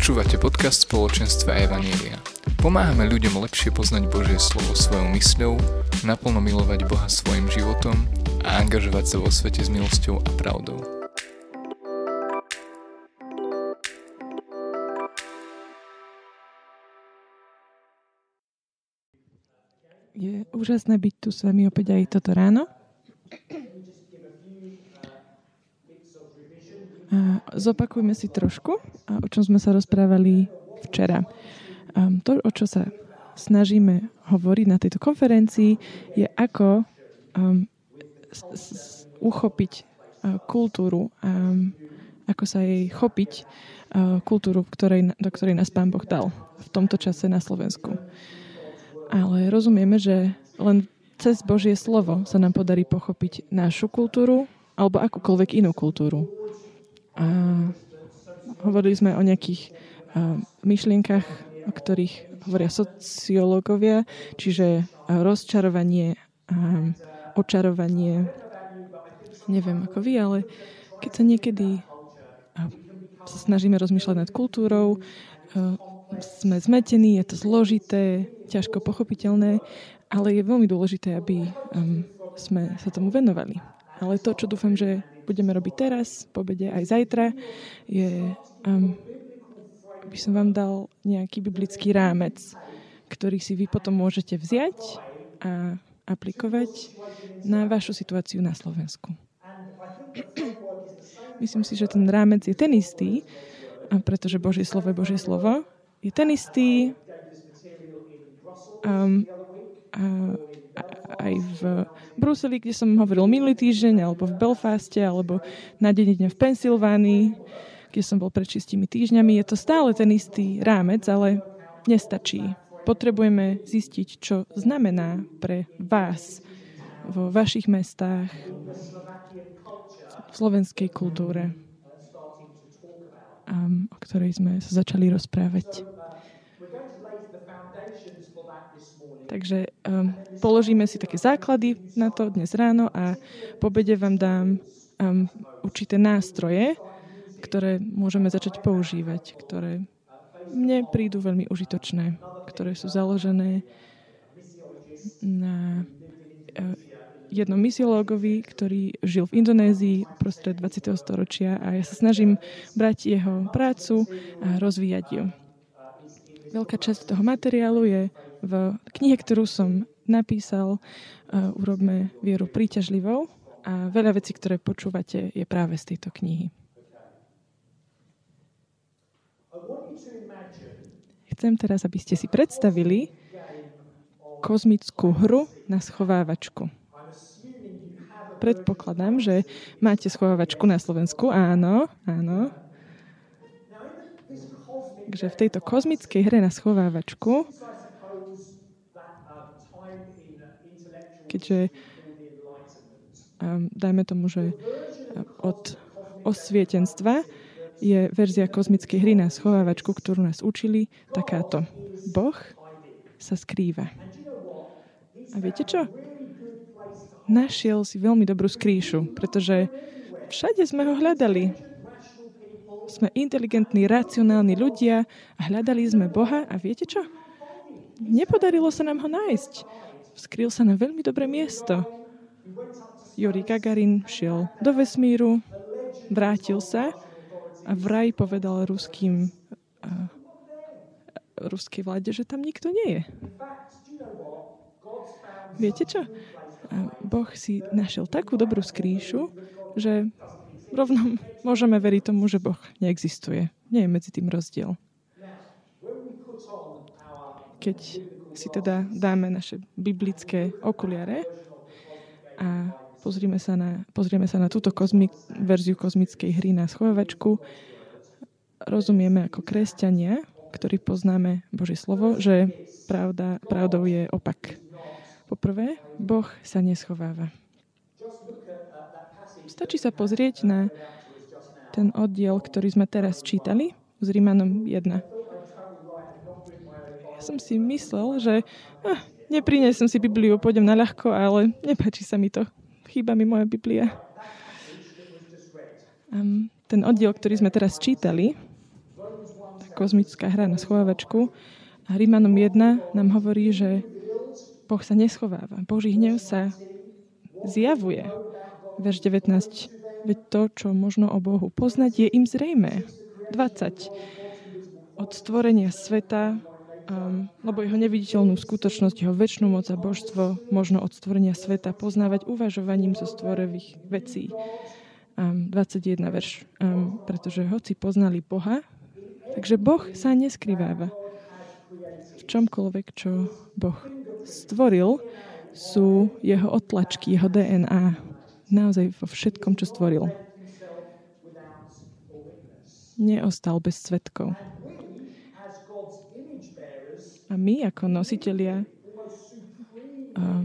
Počúvate podcast spoločenstva Evanielia. Pomáhame ľuďom lepšie poznať Božie slovo svojou mysľou, naplno milovať Boha svojim životom a angažovať sa vo svete s milosťou a pravdou. Je úžasné byť tu s vami opäť aj toto ráno. Zopakujme si trošku, o čom sme sa rozprávali včera. Um, to, o čo sa snažíme hovoriť na tejto konferencii, je ako s, uchopiť uh, kultúru, um, ako sa jej chopiť uh, kultúru, ktorej, do ktorej nás Pán Boh dal v tomto čase na Slovensku. Ale rozumieme, že len cez Božie slovo sa nám podarí pochopiť našu kultúru alebo akúkoľvek inú kultúru. A hovorili sme o nejakých uh, myšlienkach, o ktorých hovoria sociológovia, čiže rozčarovanie, um, očarovanie, neviem ako vy, ale keď sa niekedy sa snažíme rozmýšľať nad kultúrou, sme zmetení, je to zložité, ťažko pochopiteľné, ale je veľmi dôležité, aby sme sa tomu venovali. Ale to, čo dúfam, že budeme robiť teraz, po obede aj zajtra, je, um, by som vám dal nejaký biblický rámec, ktorý si vy potom môžete vziať a aplikovať na vašu situáciu na Slovensku. Myslím si, že ten rámec je ten istý, pretože Božie slovo je Božie slovo. Je ten istý um, a aj v Bruseli, kde som hovoril minulý týždeň, alebo v Belfaste, alebo na dedine v Pensylvánii, kde som bol pred šestimi týždňami. Je to stále ten istý rámec, ale nestačí. Potrebujeme zistiť, čo znamená pre vás vo vašich mestách, v slovenskej kultúre, o ktorej sme sa začali rozprávať. Takže um, položíme si také základy na to dnes ráno a po obede vám dám um, určité nástroje, ktoré môžeme začať používať, ktoré mne prídu veľmi užitočné, ktoré sú založené na uh, jednom misiológovi, ktorý žil v Indonézii prostred 20. storočia a ja sa snažím brať jeho prácu a rozvíjať ju. Veľká časť toho materiálu je v knihe, ktorú som napísal, uh, urobme vieru príťažlivou a veľa vecí, ktoré počúvate, je práve z tejto knihy. Chcem teraz, aby ste si predstavili kozmickú hru na schovávačku. Predpokladám, že máte schovávačku na Slovensku. Áno, áno. Takže v tejto kozmickej hre na schovávačku keďže um, dajme tomu, že od osvietenstva je verzia kozmickej hry na schovávačku, ktorú nás učili, takáto. Boh sa skrýva. A viete čo? Našiel si veľmi dobrú skrýšu, pretože všade sme ho hľadali. Sme inteligentní, racionálni ľudia a hľadali sme Boha a viete čo? Nepodarilo sa nám ho nájsť skryl sa na veľmi dobré miesto. Juri Gagarin šiel do vesmíru, vrátil sa a vraj povedal ruským uh, ruskej vláde, že tam nikto nie je. Viete čo? Boh si našiel takú dobrú skrýšu, že rovno môžeme veriť tomu, že Boh neexistuje. Nie je medzi tým rozdiel. Keď si teda dáme naše biblické okuliare a pozrieme sa na, pozrieme sa na túto kozmi, verziu kozmickej hry na schovávačku, rozumieme ako kresťania, ktorí poznáme Božie slovo, že pravda, pravdou je opak. Poprvé, Boh sa neschováva. Stačí sa pozrieť na ten oddiel, ktorý sme teraz čítali s Rímanom 1 som si myslel, že ah, neprinesem si Bibliu, pôjdem na ľahko, ale nepáči sa mi to. Chýba mi moja Biblia. Um, ten oddiel, ktorý sme teraz čítali, kozmická hra na schovávačku. A Rímanom 1 nám hovorí, že Boh sa neschováva. Boží hnev sa zjavuje. Verš 19. Veď to, čo možno o Bohu poznať, je im zrejmé. 20. Od stvorenia sveta, um, lebo jeho neviditeľnú skutočnosť, jeho väčšinu moc a božstvo možno od stvorenia sveta poznávať uvažovaním zo stvorevých vecí. Um, 21 verš. Um, pretože hoci poznali Boha, takže Boh sa neskrýváva. V čomkoľvek, čo Boh stvoril, sú jeho otlačky, jeho DNA. Naozaj vo všetkom, čo stvoril. Neostal bez svetkov. A my, ako nositelia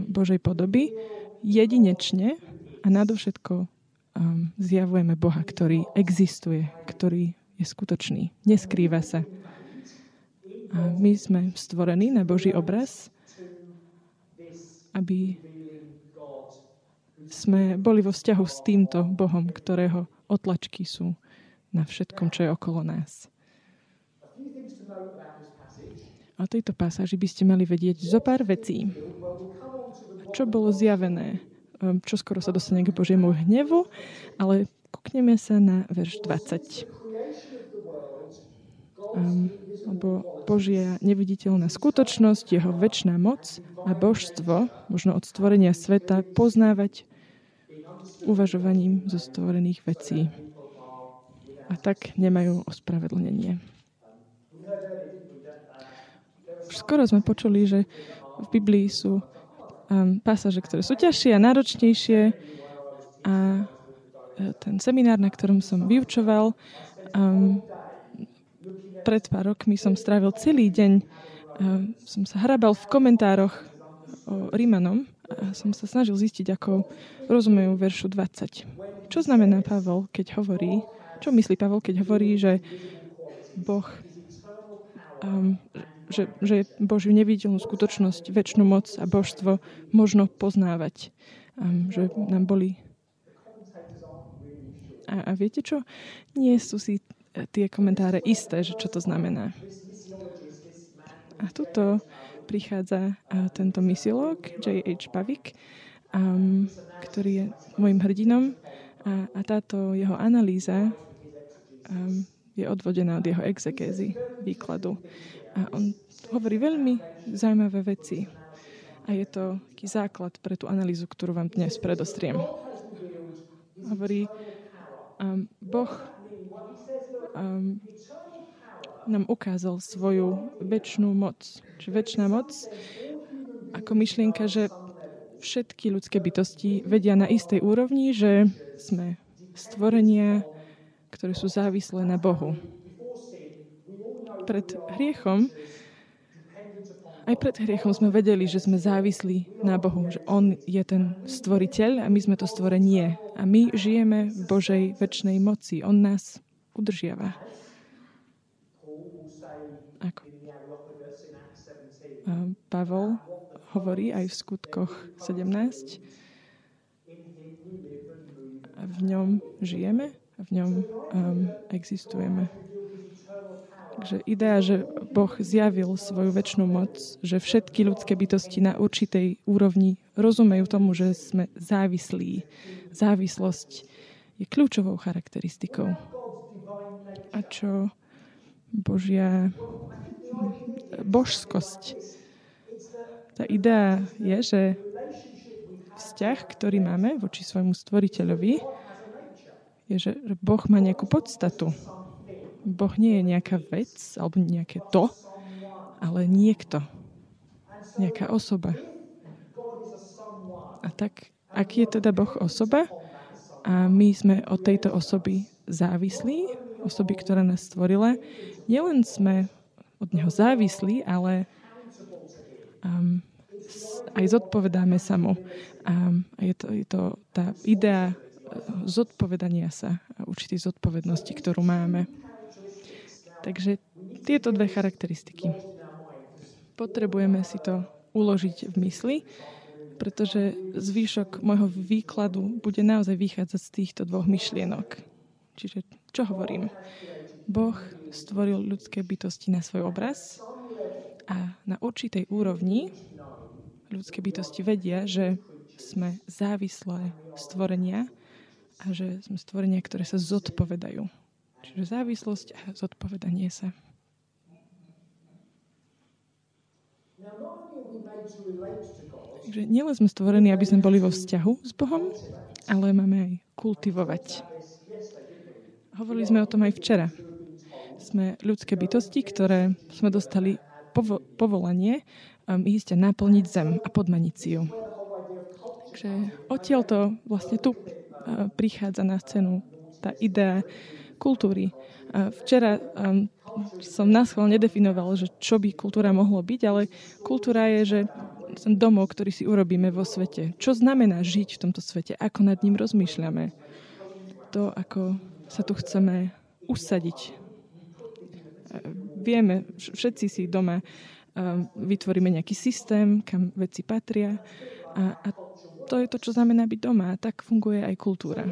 Božej podoby, jedinečne a nadovšetko zjavujeme Boha, ktorý existuje, ktorý je skutočný, neskrýva sa. A my sme stvorení na Boží obraz aby sme boli vo vzťahu s týmto Bohom, ktorého otlačky sú na všetkom, čo je okolo nás. O tejto pasáži by ste mali vedieť zo pár vecí. Čo bolo zjavené? Ehm, čo skoro sa dostane k Božiemu hnevu, ale kukneme sa na verš 20. Um, lebo Božia neviditeľná skutočnosť, jeho väčšiná moc a božstvo, možno od stvorenia sveta, poznávať uvažovaním zo stvorených vecí. A tak nemajú ospravedlnenie. Skoro sme počuli, že v Biblii sú um, pasáže, ktoré sú ťažšie a náročnejšie a e, ten seminár, na ktorom som vyučoval, um, pred pár rokmi som strávil celý deň, uh, som sa hrabal v komentároch o Rímanom a som sa snažil zistiť, ako rozumejú veršu 20. Čo znamená Pavol, keď hovorí, čo myslí Pavol, keď hovorí, že Boh, um, že, že Božiu neviditeľnú skutočnosť, väčšinu moc a božstvo možno poznávať. Um, že nám boli a, a viete čo? Nie sú si tie komentáre isté, že čo to znamená. A tuto prichádza tento misiológ J.H. Pavik, um, ktorý je môjim hrdinom a, a táto jeho analýza um, je odvodená od jeho exegézy, výkladu. A on hovorí veľmi zaujímavé veci. A je to taký základ pre tú analýzu, ktorú vám dnes predostriem. Hovorí, um, Boh um, nám ukázal svoju väčšnú moc. Čiže väčšiná moc ako myšlienka, že všetky ľudské bytosti vedia na istej úrovni, že sme stvorenia, ktoré sú závislé na Bohu. Pred hriechom aj pred hriechom sme vedeli, že sme závislí na Bohu, že On je ten stvoriteľ a my sme to stvorenie. A my žijeme v Božej väčšnej moci. On nás udržiava. Ako? Pavol hovorí aj v skutkoch 17. A v ňom žijeme a v ňom um, existujeme. Takže idea, že Boh zjavil svoju väčšinu moc, že všetky ľudské bytosti na určitej úrovni rozumejú tomu, že sme závislí. Závislosť je kľúčovou charakteristikou a čo Božia božskosť. Tá idea je, že vzťah, ktorý máme voči svojmu stvoriteľovi, je, že Boh má nejakú podstatu. Boh nie je nejaká vec alebo nejaké to, ale niekto. Nejaká osoba. A tak, aký je teda Boh osoba? A my sme od tejto osoby závislí, osoby, ktorá nás stvorila, nielen sme od neho závislí, ale um, aj zodpovedáme sa mu. Um, a je to, je to tá idea uh, zodpovedania sa a určitej zodpovednosti, ktorú máme. Takže tieto dve charakteristiky. Potrebujeme si to uložiť v mysli, pretože zvyšok môjho výkladu bude naozaj vychádzať z týchto dvoch myšlienok. Čiže čo hovorím? Boh stvoril ľudské bytosti na svoj obraz a na určitej úrovni ľudské bytosti vedia, že sme závislé stvorenia a že sme stvorenia, ktoré sa zodpovedajú. Čiže závislosť a zodpovedanie sa. Takže nielen sme stvorení, aby sme boli vo vzťahu s Bohom, ale máme aj kultivovať. Hovorili sme o tom aj včera. Sme ľudské bytosti, ktoré sme dostali povo- povolanie um, ísť a naplniť zem a podmaniť si ju. Takže odtiaľ to vlastne tu uh, prichádza na scénu tá idea kultúry. Včera um, som nás nedefinoval, že čo by kultúra mohlo byť, ale kultúra je, že ten domov, ktorý si urobíme vo svete. Čo znamená žiť v tomto svete? Ako nad ním rozmýšľame? To, ako sa tu chceme usadiť. Vieme, všetci si doma vytvoríme nejaký systém, kam veci patria a, a to je to, čo znamená byť doma. A tak funguje aj kultúra.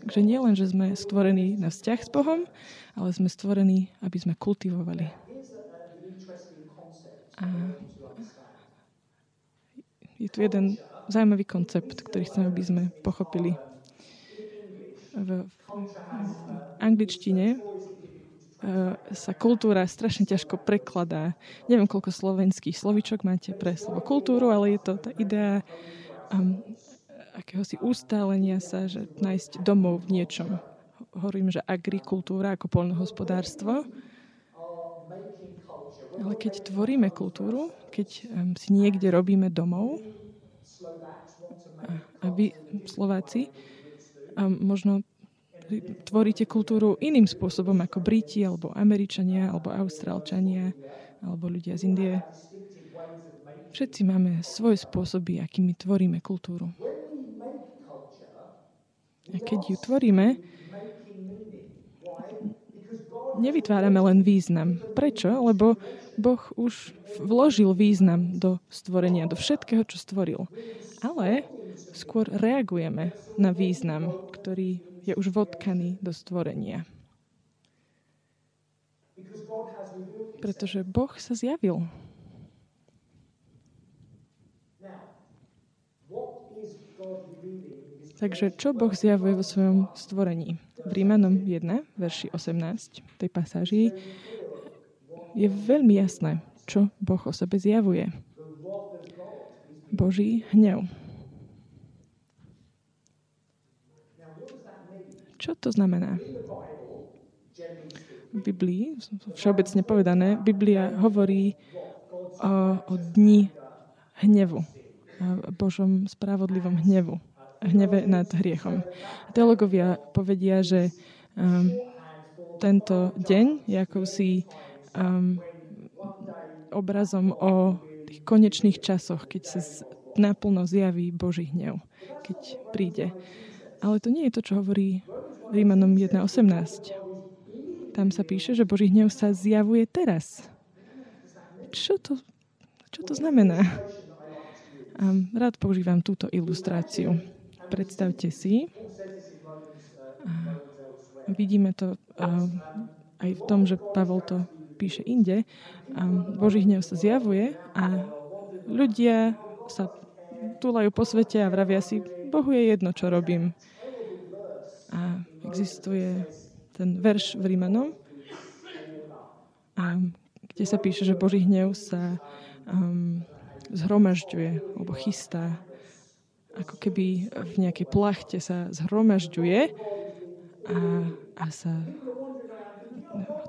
Takže nie len, že sme stvorení na vzťah s Bohom, ale sme stvorení, aby sme kultivovali. A je tu jeden zaujímavý koncept, ktorý chcem, aby sme pochopili. V, angličtine uh, sa kultúra strašne ťažko prekladá. Neviem, koľko slovenských slovičok máte pre slovo kultúru, ale je to tá idea akéhosi ustálenia sa, že nájsť domov v niečom. Hovorím, že agrikultúra ako polnohospodárstvo. Ale keď tvoríme kultúru, keď si niekde robíme domov, a vy, Slováci, um, možno tvoríte kultúru iným spôsobom ako Briti, alebo Američania, alebo Austrálčania, alebo ľudia z Indie. Všetci máme svoje spôsoby, akými tvoríme kultúru. A keď ju tvoríme, nevytvárame len význam. Prečo? Lebo Boh už vložil význam do stvorenia, do všetkého, čo stvoril. Ale skôr reagujeme na význam, ktorý je už vodkaný do stvorenia. Pretože Boh sa zjavil. Takže čo Boh zjavuje vo svojom stvorení? V Rímanom 1, verši 18, tej pasáži, je veľmi jasné, čo Boh o sebe zjavuje. Boží hnev. Čo to znamená? V Biblii, všeobecne povedané, Biblia hovorí o, o dni hnevu, o Božom spravodlivom hnevu hneve nad hriechom. Teologovia povedia, že um, tento deň je akousi um, obrazom o tých konečných časoch, keď sa naplno zjaví Boží hnev, keď príde. Ale to nie je to, čo hovorí Rímanom 1.18. Tam sa píše, že Boží hnev sa zjavuje teraz. Čo to, čo to znamená? Um, rád používam túto ilustráciu. Predstavte si, vidíme to aj v tom, že Pavel to píše inde, Boží hnev sa zjavuje a ľudia sa túlajú po svete a vravia si, Bohu je jedno, čo robím. A existuje ten verš v Rímanom, kde sa píše, že Boží hnev sa um, zhromažďuje alebo chystá ako keby v nejakej plachte sa zhromažďuje a, a sa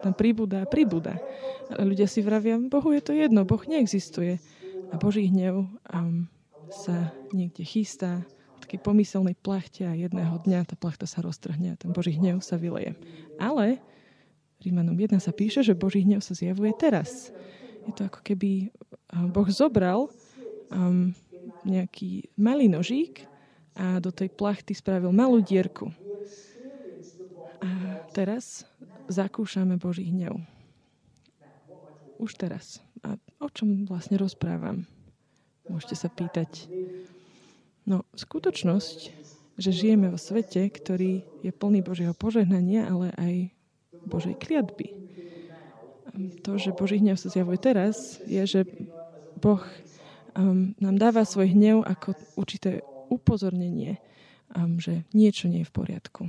tam pribúda a pribúda. A ľudia si vravia, Bohu je to jedno, Boh neexistuje. A Boží hnev um, sa niekde chystá v takej pomyselnej plachte a jedného dňa tá plachta sa roztrhne a ten Boží hnev sa vyleje. Ale Rímanom 1 sa píše, že Boží hnev sa zjavuje teraz. Je to ako keby Boh zobral um, nejaký malý nožík a do tej plachty spravil malú dierku. A teraz zakúšame Boží hnev. Už teraz. A o čom vlastne rozprávam? Môžete sa pýtať. No, skutočnosť, že žijeme vo svete, ktorý je plný Božieho požehnania, ale aj Božej kliatby. To, že Boží hnev sa zjavuje teraz, je, že Boh um, nám dáva svoj hnev ako určité upozornenie, um, že niečo nie je v poriadku.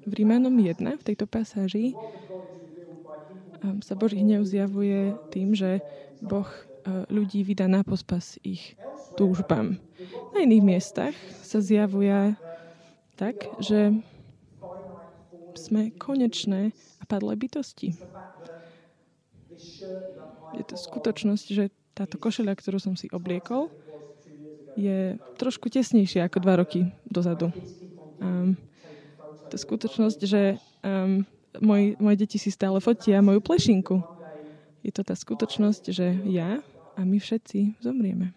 V Rímanom 1, v tejto pasáži, um, sa Boží hnev zjavuje tým, že Boh uh, ľudí vydá na pospas ich túžbám. Na iných miestach sa zjavuje tak, že sme konečné a padlé bytosti. Je to skutočnosť, že táto košeľa, ktorú som si obliekol, je trošku tesnejšia ako dva roky dozadu. Um, to skutočnosť, že um, moji, moje deti si stále fotia moju plešinku. Je to tá skutočnosť, že ja a my všetci zomrieme.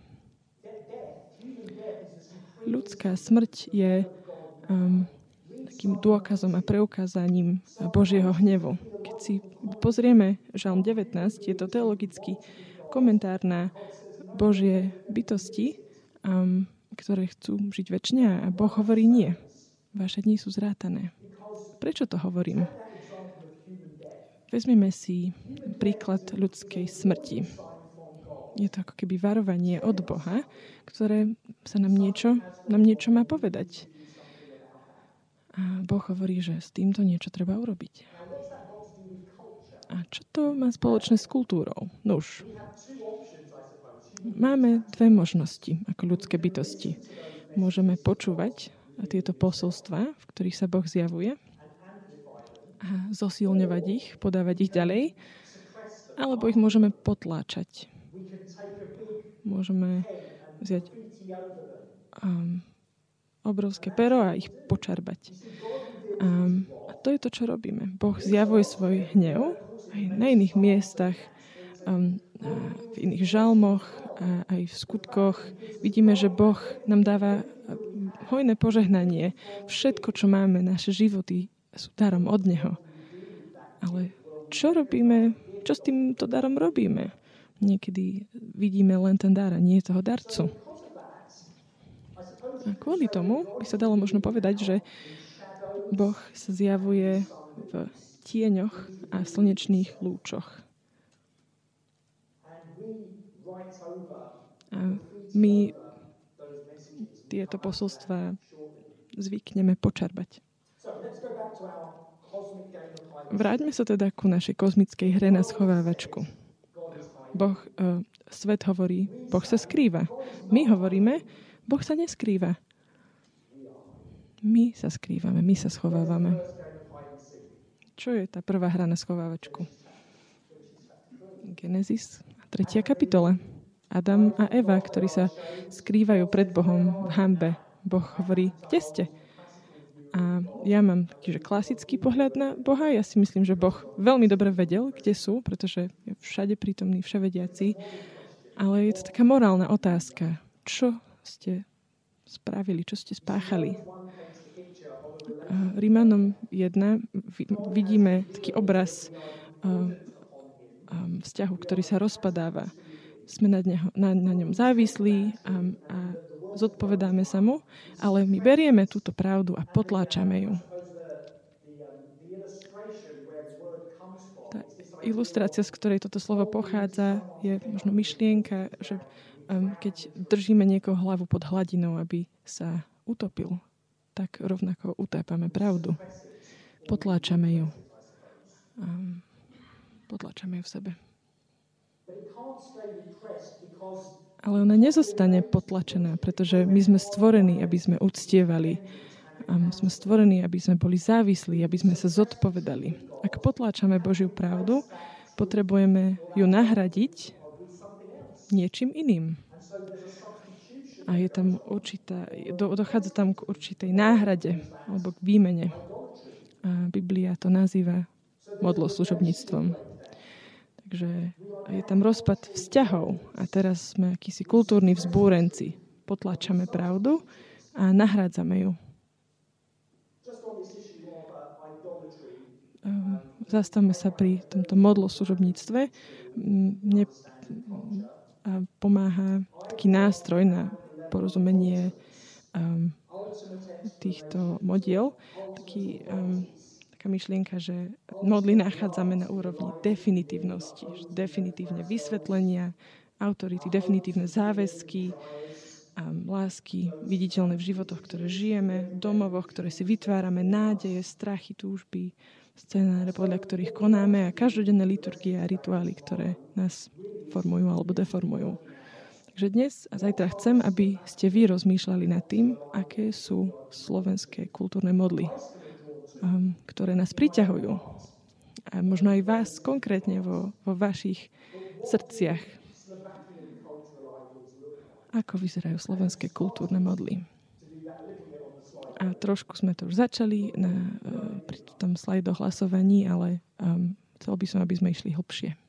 Ľudská smrť je um, takým dôkazom a preukázaním Božieho hnevu. Si pozrieme Žalm 19, je to teologický komentár na Božie bytosti, um, ktoré chcú žiť väčšine a Boh hovorí nie. Vaše dni sú zrátané. Prečo to hovorím? Vezmeme si príklad ľudskej smrti. Je to ako keby varovanie od Boha, ktoré sa nám niečo, nám niečo má povedať. A Boh hovorí, že s týmto niečo treba urobiť. A čo to má spoločné s kultúrou? Nuž, máme dve možnosti ako ľudské bytosti. Môžeme počúvať tieto posolstva, v ktorých sa Boh zjavuje a zosilňovať ich, podávať ich ďalej, alebo ich môžeme potláčať. Môžeme vziať um, obrovské pero a ich počarbať. Um, to je to, čo robíme. Boh zjavuje svoj hnev aj na iných miestach, um, v iných žalmoch, aj v skutkoch. Vidíme, že Boh nám dáva hojné požehnanie. Všetko, čo máme, naše životy sú darom od Neho. Ale čo robíme, čo s týmto darom robíme? Niekedy vidíme len ten dar a nie toho darcu. A kvôli tomu by sa dalo možno povedať, že Boh sa zjavuje v tieňoch a slnečných lúčoch. A my tieto posolstva zvykneme počarbať. Vráťme sa teda ku našej kozmickej hre na schovávačku. Boh, uh, svet hovorí, Boh sa skrýva. My hovoríme, Boh sa neskrýva. My sa skrývame, my sa schovávame. Čo je tá prvá hra na schovávačku? Genesis, 3. kapitola. Adam a Eva, ktorí sa skrývajú pred Bohom v hambe. Boh hovorí, kde ste? A ja mám taký, že klasický pohľad na Boha. Ja si myslím, že Boh veľmi dobre vedel, kde sú, pretože je všade prítomný, vševediaci. Ale je to taká morálna otázka. Čo ste spravili, čo ste spáchali? Rímanom 1 vidíme taký obraz vzťahu, ktorý sa rozpadáva. Sme na, neho, na, na ňom závislí a, a zodpovedáme sa mu, ale my berieme túto pravdu a potláčame ju. Tá ilustrácia, z ktorej toto slovo pochádza, je možno myšlienka, že keď držíme niekoho hlavu pod hladinou, aby sa utopil, tak rovnako utápame pravdu. Potláčame ju. Um, potlačame ju v sebe. Ale ona nezostane potlačená, pretože my sme stvorení, aby sme uctievali. A sme stvorení, aby sme boli závislí, aby sme sa zodpovedali. Ak potláčame Božiu pravdu, potrebujeme ju nahradiť niečím iným. A je tam určitá, dochádza tam k určitej náhrade alebo k výmene. A Biblia to nazýva modloslužobníctvom. Takže je tam rozpad vzťahov a teraz sme akýsi kultúrni vzbúrenci. Potlačame pravdu a nahrádzame ju. Ehm, zastavme sa pri tomto modlo služobníctve. Mne pomáha taký nástroj na porozumenie um, týchto modiel. Taký, um, taká myšlienka, že modly nachádzame na úrovni definitívnosti, definitívne vysvetlenia, autority, definitívne záväzky, a lásky viditeľné v životoch, ktoré žijeme, domovoch, ktoré si vytvárame, nádeje, strachy, túžby, scenáre, podľa ktorých konáme a každodenné liturgie a rituály, ktoré nás formujú alebo deformujú. Takže dnes a zajtra chcem, aby ste vy rozmýšľali nad tým, aké sú slovenské kultúrne modly, um, ktoré nás priťahujú. A možno aj vás konkrétne vo, vo vašich srdciach. Ako vyzerajú slovenské kultúrne modly? A trošku sme to už začali na, uh, pri tom slajdo hlasovaní, ale um, chcel by som, aby sme išli hlbšie.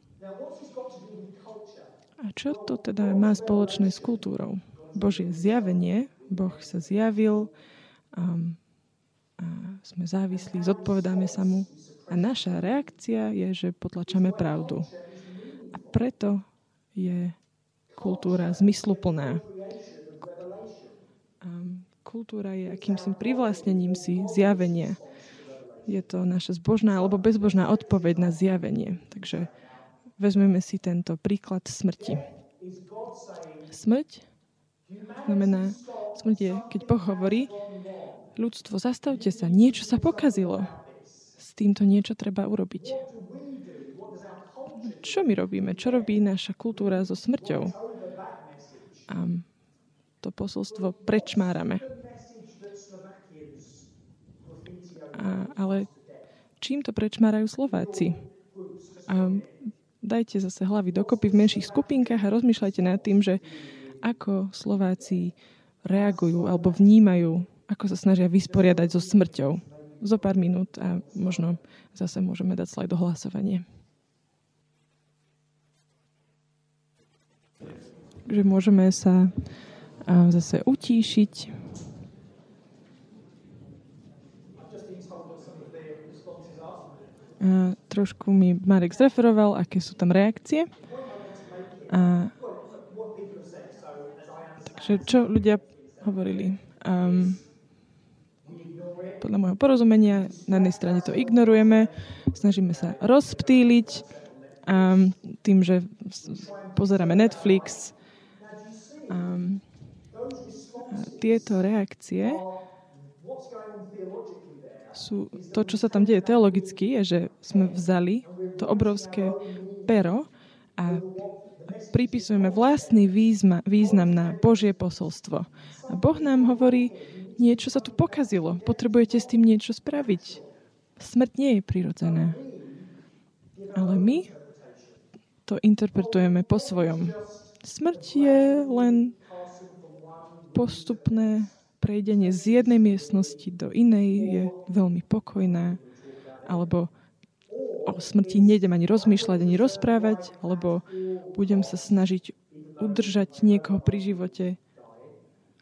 A čo to teda má spoločné s kultúrou? Božie zjavenie, Boh sa zjavil, um, a sme závislí, zodpovedáme sa mu a naša reakcia je, že potlačame pravdu. A preto je kultúra zmysluplná. Um, kultúra je akýmsi privlastnením si zjavenia. Je to naša zbožná alebo bezbožná odpoveď na zjavenie. Takže Vezmeme si tento príklad smrti. Smrť znamená, smrť je, keď Boh hovorí, ľudstvo, zastavte sa, niečo sa pokazilo. S týmto niečo treba urobiť. Čo my robíme? Čo robí naša kultúra so smrťou? A to posolstvo prečmárame. A, ale čím to prečmárajú Slováci? A dajte zase hlavy dokopy v menších skupinkách a rozmýšľajte nad tým, že ako Slováci reagujú alebo vnímajú, ako sa snažia vysporiadať so smrťou. Zo pár minút a možno zase môžeme dať slajd do hlasovanie. Takže môžeme sa zase utíšiť trošku mi Marek zreferoval, aké sú tam reakcie. A, takže čo ľudia hovorili? Um, podľa môjho porozumenia na jednej strane to ignorujeme, snažíme sa rozptýliť um, tým, že pozeráme Netflix. Um, tieto reakcie sú, to, čo sa tam deje teologicky, je, že sme vzali to obrovské pero a pripisujeme vlastný výzma, význam na Božie posolstvo. A Boh nám hovorí, niečo sa tu pokazilo, potrebujete s tým niečo spraviť. Smrť nie je prirodzená. Ale my to interpretujeme po svojom. Smrť je len postupné prejdenie z jednej miestnosti do inej je veľmi pokojné, alebo o smrti nejdem ani rozmýšľať, ani rozprávať, alebo budem sa snažiť udržať niekoho pri živote,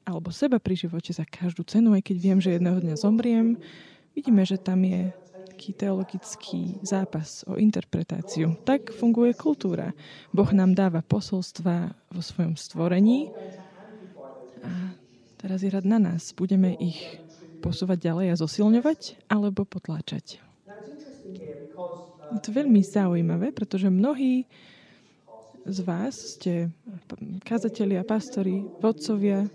alebo seba pri živote za každú cenu, aj keď viem, že jedného dňa zomriem. Vidíme, že tam je taký teologický zápas o interpretáciu. Tak funguje kultúra. Boh nám dáva posolstva vo svojom stvorení a Teraz je rad na nás. Budeme ich posúvať ďalej a zosilňovať, alebo potláčať. Je to veľmi zaujímavé, pretože mnohí z vás ste kazatelia, pastori, vodcovia,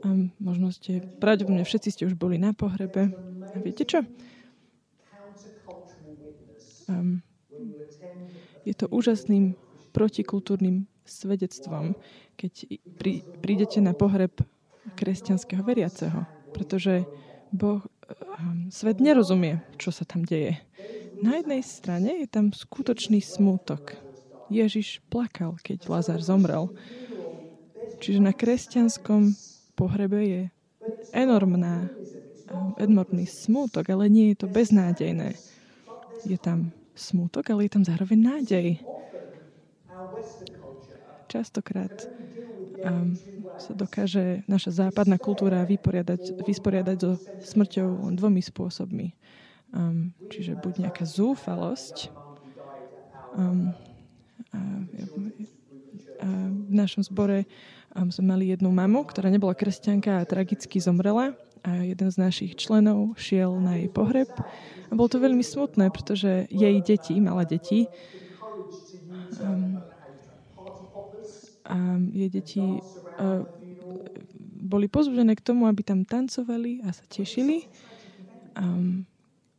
a možno ste, pravdepodobne všetci ste už boli na pohrebe. A viete čo? Um, je to úžasným protikultúrnym svedectvom, keď prí, prídete na pohreb kresťanského veriaceho, pretože Boh, ehm, svet nerozumie, čo sa tam deje. Na jednej strane je tam skutočný smútok. Ježiš plakal, keď Lazar zomrel. Čiže na kresťanskom pohrebe je enormná, ehm, enormný smútok, ale nie je to beznádejné. Je tam smútok, ale je tam zároveň nádej. Častokrát um, sa dokáže naša západná kultúra vysporiadať, vysporiadať so smrťou dvomi spôsobmi. Um, čiže buď nejaká zúfalosť. Um, a, a v našom zbore um, sme mali jednu mamu, ktorá nebola kresťanka a tragicky zomrela a jeden z našich členov šiel na jej pohreb. A bolo to veľmi smutné, pretože jej deti, malé deti, um, a jej deti boli pozbudené k tomu, aby tam tancovali a sa tešili. Um,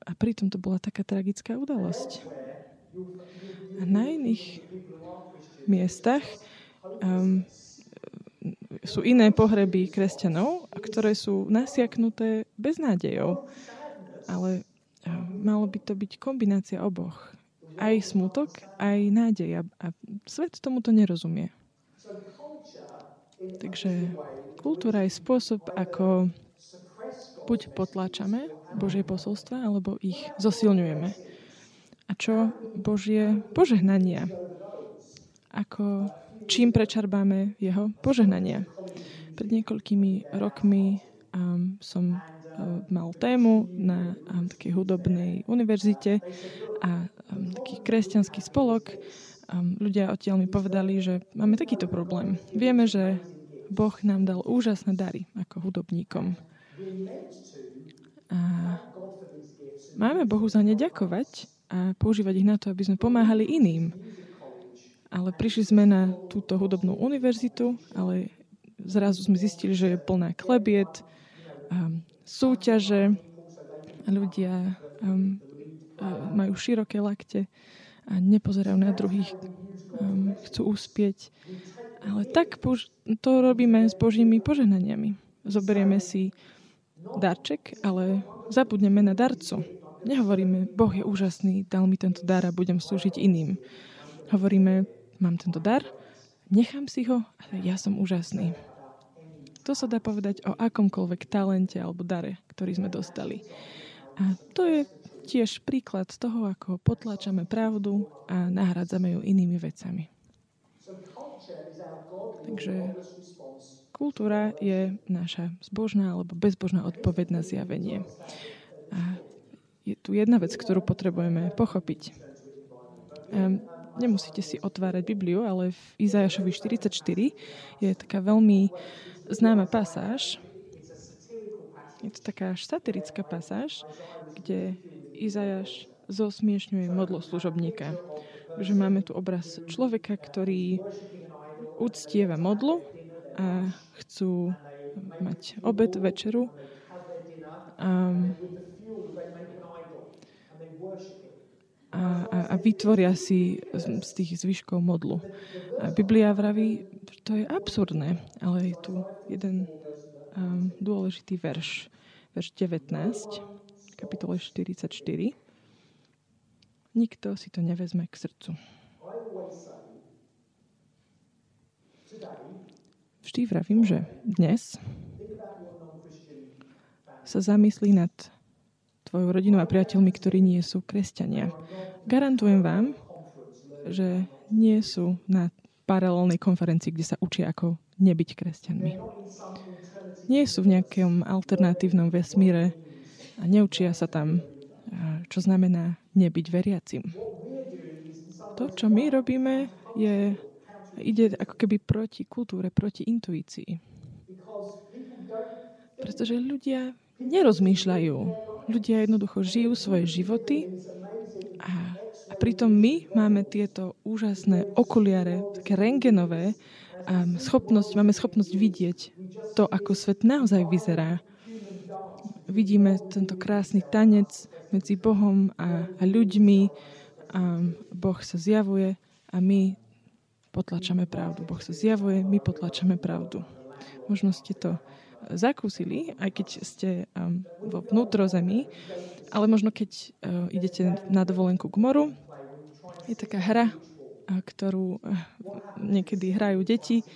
a pritom to bola taká tragická udalosť. A na iných miestach um, sú iné pohreby kresťanov, ktoré sú nasiaknuté beznádejou. Ale malo by to byť kombinácia oboch. Aj smutok, aj nádej. A svet tomuto nerozumie. Takže kultúra je spôsob, ako buď potláčame Božie posolstva, alebo ich zosilňujeme. A čo Božie požehnania? Ako, čím prečarbáme jeho požehnania? Pred niekoľkými rokmi um, som uh, mal tému na um, takej hudobnej univerzite a um, taký kresťanský spolok. Ľudia odtiaľ mi povedali, že máme takýto problém. Vieme, že Boh nám dal úžasné dary ako hudobníkom. A máme Bohu za ne ďakovať a používať ich na to, aby sme pomáhali iným. Ale prišli sme na túto hudobnú univerzitu, ale zrazu sme zistili, že je plná klebiet, um, súťaže, ľudia um, a majú široké lakte a nepozerajú na druhých, um, chcú uspieť. Ale tak to robíme s Božími požehnaniami. Zoberieme si darček, ale zabudneme na darcu. Nehovoríme, Boh je úžasný, dal mi tento dar a budem slúžiť iným. Hovoríme, mám tento dar, nechám si ho, ale ja som úžasný. To sa dá povedať o akomkoľvek talente alebo dare, ktorý sme dostali. A to je tiež príklad toho, ako potláčame pravdu a nahradzame ju inými vecami. Takže kultúra je naša zbožná alebo bezbožná odpoveď na zjavenie. A je tu jedna vec, ktorú potrebujeme pochopiť. Um, nemusíte si otvárať Bibliu, ale v Izajašovi 44 je taká veľmi známa pasáž. Je to taká satirická pasáž, kde Izajaš zosmiešňuje modlo. Že máme tu obraz človeka, ktorý uctieva modlu a chcú mať obed, večeru a, a, a vytvoria si z, z tých zvyškov modlu. A Biblia vraví, to je absurdné, ale je tu jeden um, dôležitý verš, verš 19, kapitole 44. Nikto si to nevezme k srdcu. Vždy vravím, že dnes sa zamyslí nad tvojou rodinou a priateľmi, ktorí nie sú kresťania. Garantujem vám, že nie sú na paralelnej konferencii, kde sa učia ako nebyť kresťanmi. Nie sú v nejakom alternatívnom vesmíre a neučia sa tam, čo znamená nebyť veriacim. To, čo my robíme, je ide ako keby proti kultúre, proti intuícii. Pretože ľudia nerozmýšľajú. Ľudia jednoducho žijú svoje životy a, a pritom my máme tieto úžasné okuliare, také rengenové, a schopnosť, máme schopnosť vidieť to, ako svet naozaj vyzerá. Vidíme tento krásny tanec medzi Bohom a, a ľuďmi. A boh sa zjavuje a my potlačame pravdu. Boh sa zjavuje, my potlačame pravdu. Možno ste to zakúsili, aj keď ste um, vo vnútrozemí, ale možno keď uh, idete na dovolenku k moru, je taká hra, uh, ktorú uh, niekedy hrajú deti,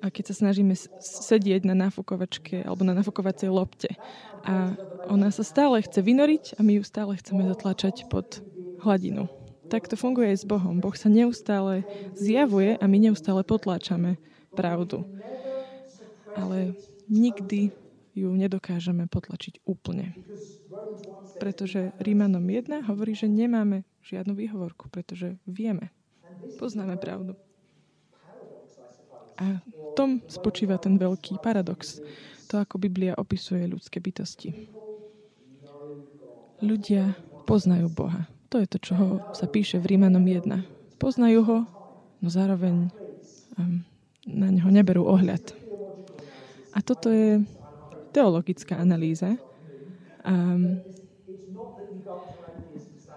a keď sa snažíme sedieť na nafukovačke alebo na nafukovacej lopte. A ona sa stále chce vynoriť a my ju stále chceme zatlačať pod hladinu. Tak to funguje aj s Bohom. Boh sa neustále zjavuje a my neustále potláčame pravdu. Ale nikdy ju nedokážeme potlačiť úplne. Pretože Rímanom 1 hovorí, že nemáme žiadnu výhovorku, pretože vieme, poznáme pravdu. A v tom spočíva ten veľký paradox. to, ako Biblia opisuje ľudské bytosti. Ľudia poznajú Boha. To je to, čo sa píše v Rímanom 1. Poznajú ho, no zároveň um, na neho neberú ohľad. A toto je teologická analýza. Um,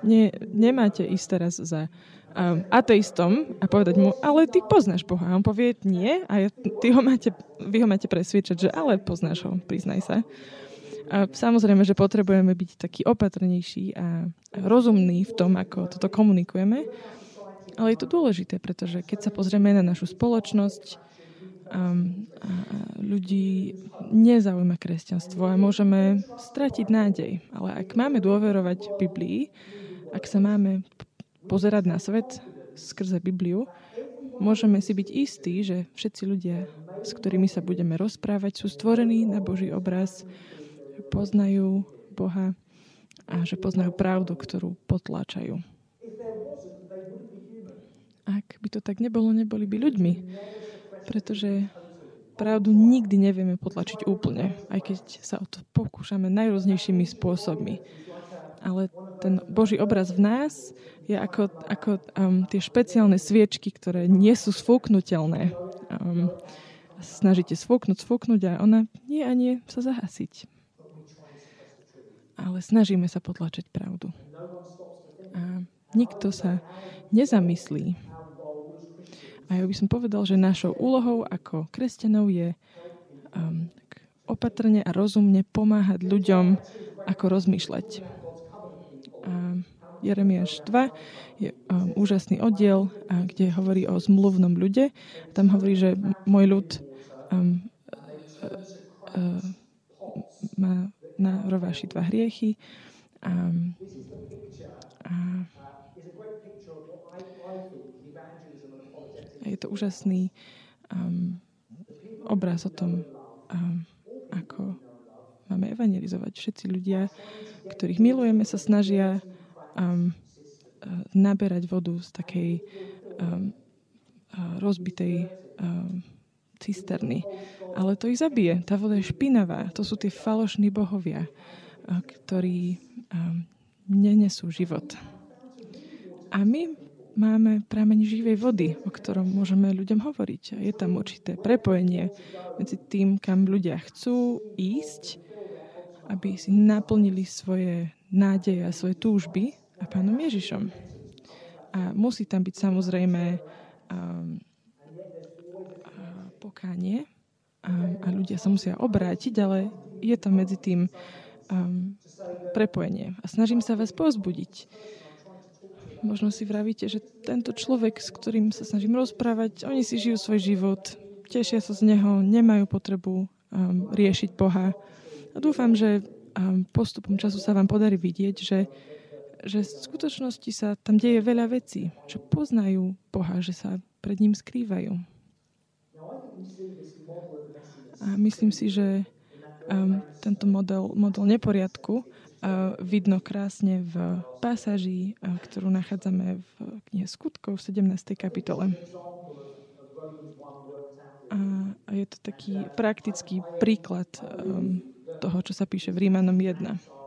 ne, nemáte ísť teraz za um, ateistom a povedať mu, ale ty poznáš Boha. A on povie, nie. A ty ho máte, vy ho máte presviečať, že ale poznáš ho, priznaj sa. A samozrejme, že potrebujeme byť taký opatrnejší a rozumný v tom, ako toto komunikujeme. Ale je to dôležité, pretože keď sa pozrieme na našu spoločnosť, um, ľudí nezaujíma kresťanstvo a môžeme stratiť nádej. Ale ak máme dôverovať Biblii, ak sa máme pozerať na svet skrze Bibliu, môžeme si byť istí, že všetci ľudia, s ktorými sa budeme rozprávať, sú stvorení na Boží obraz, poznajú Boha a že poznajú pravdu, ktorú potláčajú. Ak by to tak nebolo, neboli by ľuďmi. Pretože pravdu nikdy nevieme potlačiť úplne, aj keď sa o to pokúšame najrôznejšími spôsobmi. Ale ten Boží obraz v nás je ako, ako um, tie špeciálne sviečky, ktoré nie sú sfúknutelné. Um, snažíte sfúknuť, sfúknuť a ona nie a nie sa zahasiť ale snažíme sa potlačať pravdu. A nikto sa nezamyslí. A ja by som povedal, že našou úlohou ako kresťanov je um, opatrne a rozumne pomáhať ľuďom, ako rozmýšľať. A Jeremiáš 2 je um, úžasný oddiel, kde hovorí o zmluvnom ľude. Tam hovorí, že môj ľud um, uh, uh, má narováši dva hriechy. A, a, a je to úžasný um, obraz o tom, um, ako máme evangelizovať. Všetci ľudia, ktorých milujeme, sa snažia um, naberať vodu z takej um, rozbitej um, cisterny. Ale to ich zabije. Tá voda je špinavá. To sú tie falošní bohovia, eh, ktorí um, nenesú život. A my máme prameň živej vody, o ktorom môžeme ľuďom hovoriť. A je tam určité prepojenie medzi tým, kam ľudia chcú ísť, aby si naplnili svoje nádeje a svoje túžby a pánom Ježišom. A musí tam byť samozrejme um, pokánie a, a ľudia sa musia obrátiť, ale je tam medzi tým um, prepojenie. A snažím sa vás pozbudiť. Možno si vravíte, že tento človek, s ktorým sa snažím rozprávať, oni si žijú svoj život, tešia sa z neho, nemajú potrebu um, riešiť Boha. A dúfam, že um, postupom času sa vám podarí vidieť, že, že v skutočnosti sa tam deje veľa vecí, že poznajú Boha, že sa pred ním skrývajú. A myslím si, že um, tento model, model neporiadku uh, vidno krásne v pasáži, uh, ktorú nachádzame v knihe Skutkov v 17. kapitole. A, je to taký praktický príklad um, toho, čo sa píše v Rímanom 1.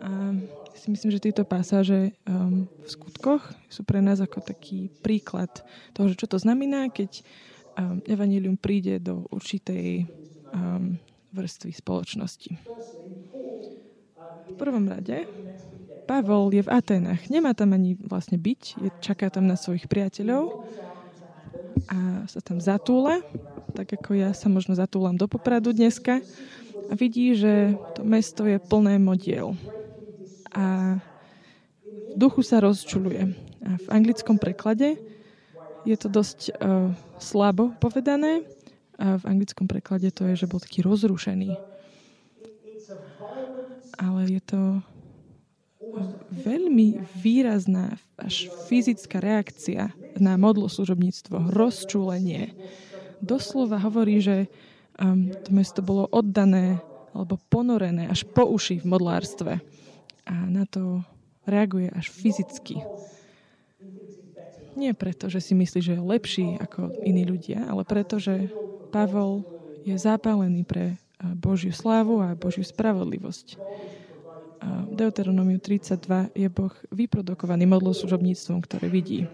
A ja si myslím, že tieto pasáže um, v skutkoch sú pre nás ako taký príklad toho, čo to znamená, keď um, evanílium príde do určitej um, vrstvy spoločnosti. V prvom rade Pavol je v Atenách. Nemá tam ani vlastne byť, je, čaká tam na svojich priateľov a sa tam zatúla, tak ako ja sa možno zatúlam do Popradu dneska a vidí, že to mesto je plné modiel. A v duchu sa rozčuluje. A v anglickom preklade je to dosť uh, slabo povedané. A v anglickom preklade to je, že bol taký rozrušený. Ale je to veľmi výrazná až fyzická reakcia na modlo služobníctvo, rozčúlenie. Doslova hovorí, že um, to mesto bolo oddané alebo ponorené až po uši v modlárstve. A na to reaguje až fyzicky. Nie preto, že si myslí, že je lepší ako iní ľudia, ale preto, že Pavol je zapálený pre Božiu slávu a Božiu spravodlivosť. V Deuteronomiu 32 je Boh vyprodukovaný modloslužobníctvom, ktoré vidí.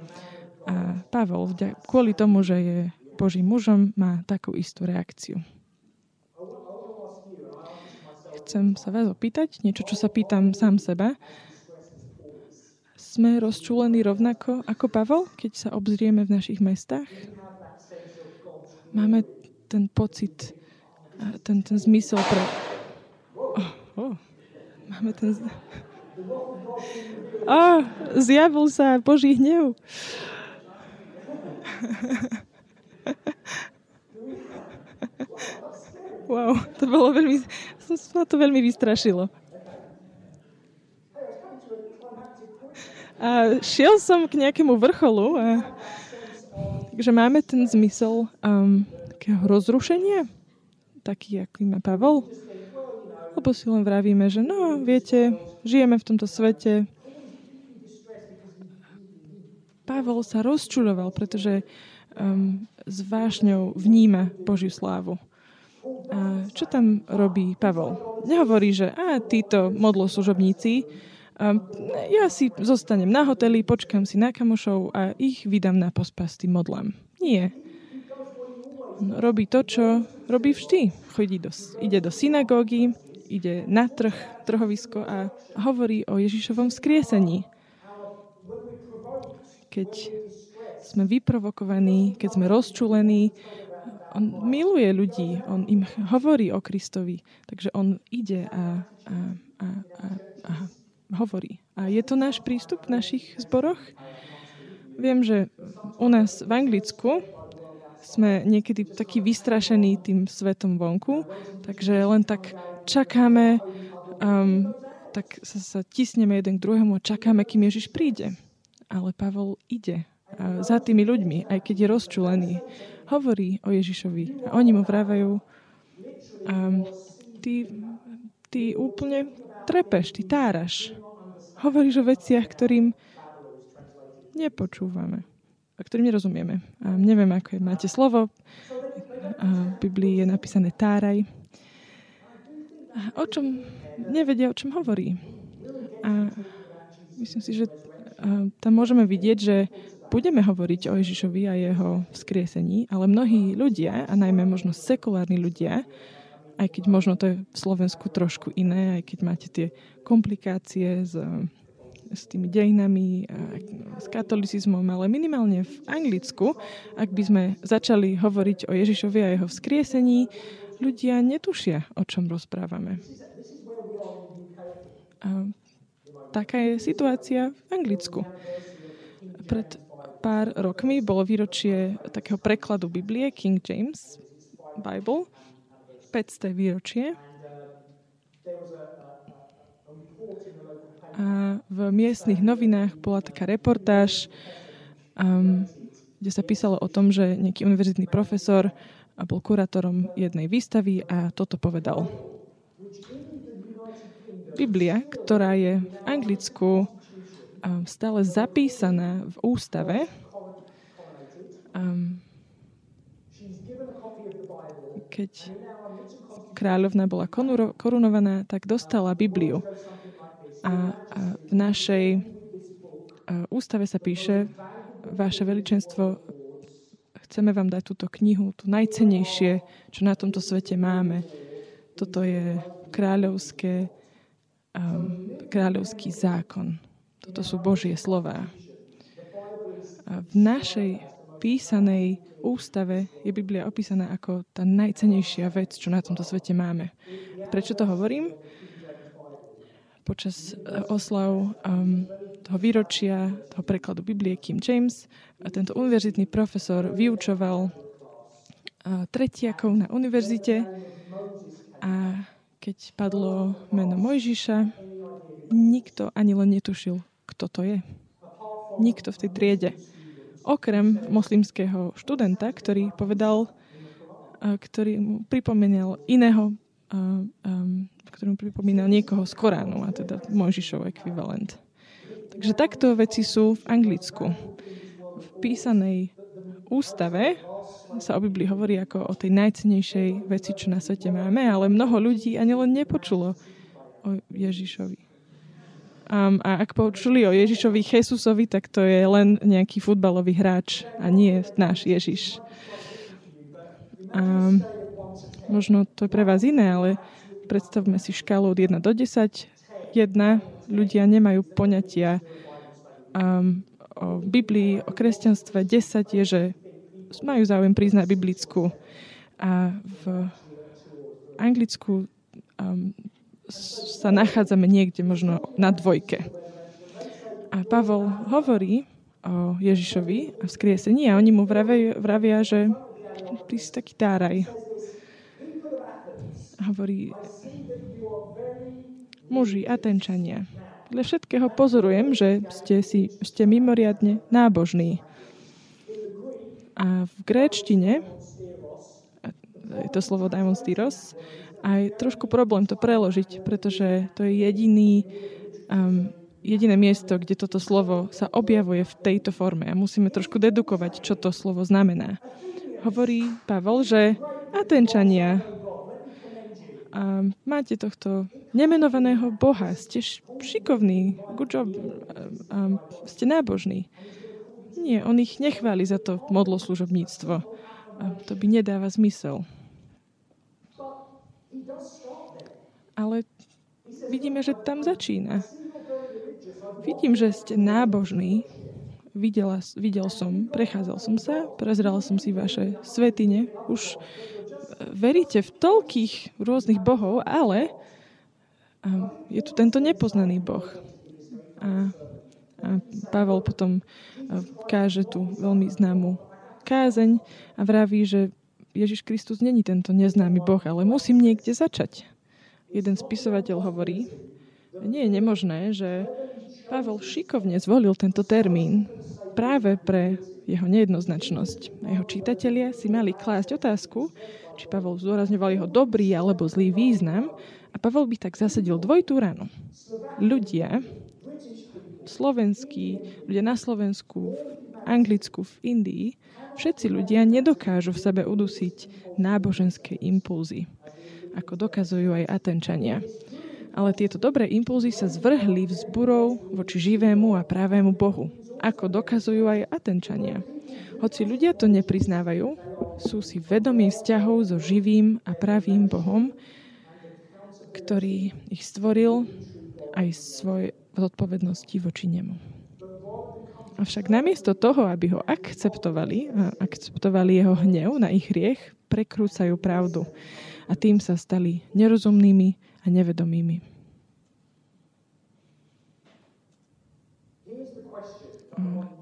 A Pavel kvôli tomu, že je Božím mužom, má takú istú reakciu. Chcem sa vás opýtať, niečo, čo sa pýtam sám seba. Sme rozčúlení rovnako ako Pavel, keď sa obzrieme v našich mestách? Máme ten pocit, ten, ten zmysel pre... Oh, oh. Máme ten... Oh, zjavil sa Boží hnev. Wow, to bolo veľmi... Sa to veľmi vystrašilo. A šiel som k nejakému vrcholu a takže máme ten zmysel um, takého rozrušenia, taký, aký má Pavel. Lebo si len vravíme, že no, viete, žijeme v tomto svete. Pavel sa rozčuloval, pretože um, s vášňou vníma Božiu slávu. A čo tam robí Pavel? Nehovorí, že a títo modloslužobníci, ja si zostanem na hoteli, počkám si na kamošov a ich vydám na pospas tým modlám. Nie. Robí to, čo robí vždy. Chodí do, ide do synagógy, ide na trh, trhovisko a hovorí o Ježišovom skriesení. Keď sme vyprovokovaní, keď sme rozčulení, on miluje ľudí, on im hovorí o Kristovi, takže on ide a, a, a, a, a hovorí. A je to náš prístup v našich zboroch? Viem, že u nás v Anglicku sme niekedy takí vystrašení tým svetom vonku, takže len tak čakáme, um, tak sa, sa tisneme jeden k druhému a čakáme, kým Ježiš príde. Ale Pavol ide za tými ľuďmi, aj keď je rozčulený. Hovorí o Ježišovi a oni mu vrávajú um, ty, ty úplne trepeš, ty táraš. Hovoríš o veciach, ktorým nepočúvame a ktorým nerozumieme. A neviem, je. Máte slovo. A v Biblii je napísané táraj o čom nevedia, o čom hovorí. A myslím si, že tam môžeme vidieť, že budeme hovoriť o Ježišovi a jeho vzkriesení, ale mnohí ľudia, a najmä možno sekulárni ľudia, aj keď možno to je v Slovensku trošku iné, aj keď máte tie komplikácie s, s tými dejinami, a s katolicizmom, ale minimálne v Anglicku, ak by sme začali hovoriť o Ježišovi a jeho vzkriesení, ľudia netušia, o čom rozprávame. A taká je situácia v Anglicku. Pred pár rokmi bolo výročie takého prekladu Biblie, King James Bible, 500. výročie. A v miestnych novinách bola taká reportáž, um, kde sa písalo o tom, že nejaký univerzitný profesor a bol kurátorom jednej výstavy a toto povedal. Biblia, ktorá je v Anglicku stále zapísaná v ústave, keď kráľovna bola korunovaná, tak dostala Bibliu. A, v našej ústave sa píše, Vaše veličenstvo Chceme vám dať túto knihu, tú najcenejšie, čo na tomto svete máme. Toto je kráľovské, um, kráľovský zákon. Toto sú Božie slova. V našej písanej ústave je Biblia opísaná ako tá najcenejšia vec, čo na tomto svete máme. Prečo to hovorím? Počas eh, oslav um, toho výročia, toho prekladu Biblie Kim James. A tento univerzitný profesor vyučoval tretiakov na univerzite a keď padlo meno Mojžiša, nikto ani len netušil, kto to je. Nikto v tej triede. Okrem moslimského študenta, ktorý povedal, ktorý mu pripomínal iného, ktorý mu pripomínal niekoho z Koránu, a teda Mojžišov ekvivalent. Takže takto veci sú v Anglicku. V písanej ústave sa o Biblii hovorí ako o tej najcenejšej veci, čo na svete máme, ale mnoho ľudí ani len nepočulo o Ježišovi. Um, a ak počuli o Ježišovi Jesusovi, tak to je len nejaký futbalový hráč a nie náš Ježiš. Um, možno to je pre vás iné, ale predstavme si škálu od 1 do 10. 1. Ľudia nemajú poňatia um, o Biblii, o kresťanstve. 10 je, že majú záujem priznať biblickú. A v Anglicku um, sa nachádzame niekde možno na dvojke. A Pavol hovorí o Ježišovi a vzkriesení a oni mu vravia, vravia že ty si taký táraj. Hovorí, muži Atenčania, podľa všetkého pozorujem, že ste, si, ste mimoriadne nábožní. A v gréčtine, je to slovo Daimon Styros, aj trošku problém to preložiť, pretože to je jediný, um, jediné miesto, kde toto slovo sa objavuje v tejto forme a musíme trošku dedukovať, čo to slovo znamená. Hovorí Pavol, že Atenčania a máte tohto nemenovaného Boha, ste šikovní, good job, a ste nábožní. Nie, on ich nechváli za to modloslužobníctvo. A to by nedáva zmysel. Ale vidíme, že tam začína. Vidím, že ste nábožní. Videla, videl som, prechádzal som sa, prezrel som si vaše svetine. Už veríte v toľkých rôznych bohov, ale je tu tento nepoznaný boh. A, a Pavel potom káže tu veľmi známu kázeň a vraví, že Ježiš Kristus není tento neznámy boh, ale musím niekde začať. Jeden spisovateľ hovorí, nie je nemožné, že Pavel šikovne zvolil tento termín práve pre jeho nejednoznačnosť. A jeho čítatelia si mali klásť otázku, či Pavel zdôrazňoval jeho dobrý alebo zlý význam a Pavel by tak zasadil dvojitú ranu. Ľudia, slovenskí, ľudia na Slovensku, v Anglicku, v Indii, všetci ľudia nedokážu v sebe udusiť náboženské impulzy, ako dokazujú aj Atenčania. Ale tieto dobré impulzy sa zvrhli vzburou voči živému a pravému Bohu, ako dokazujú aj Atenčania. Hoci ľudia to nepriznávajú, sú si vedomí vzťahov so živým a pravým Bohom, ktorý ich stvoril aj svoj zodpovednosti voči nemu. Avšak namiesto toho, aby ho akceptovali a akceptovali jeho hnev na ich hriech, prekrúcajú pravdu a tým sa stali nerozumnými a nevedomými.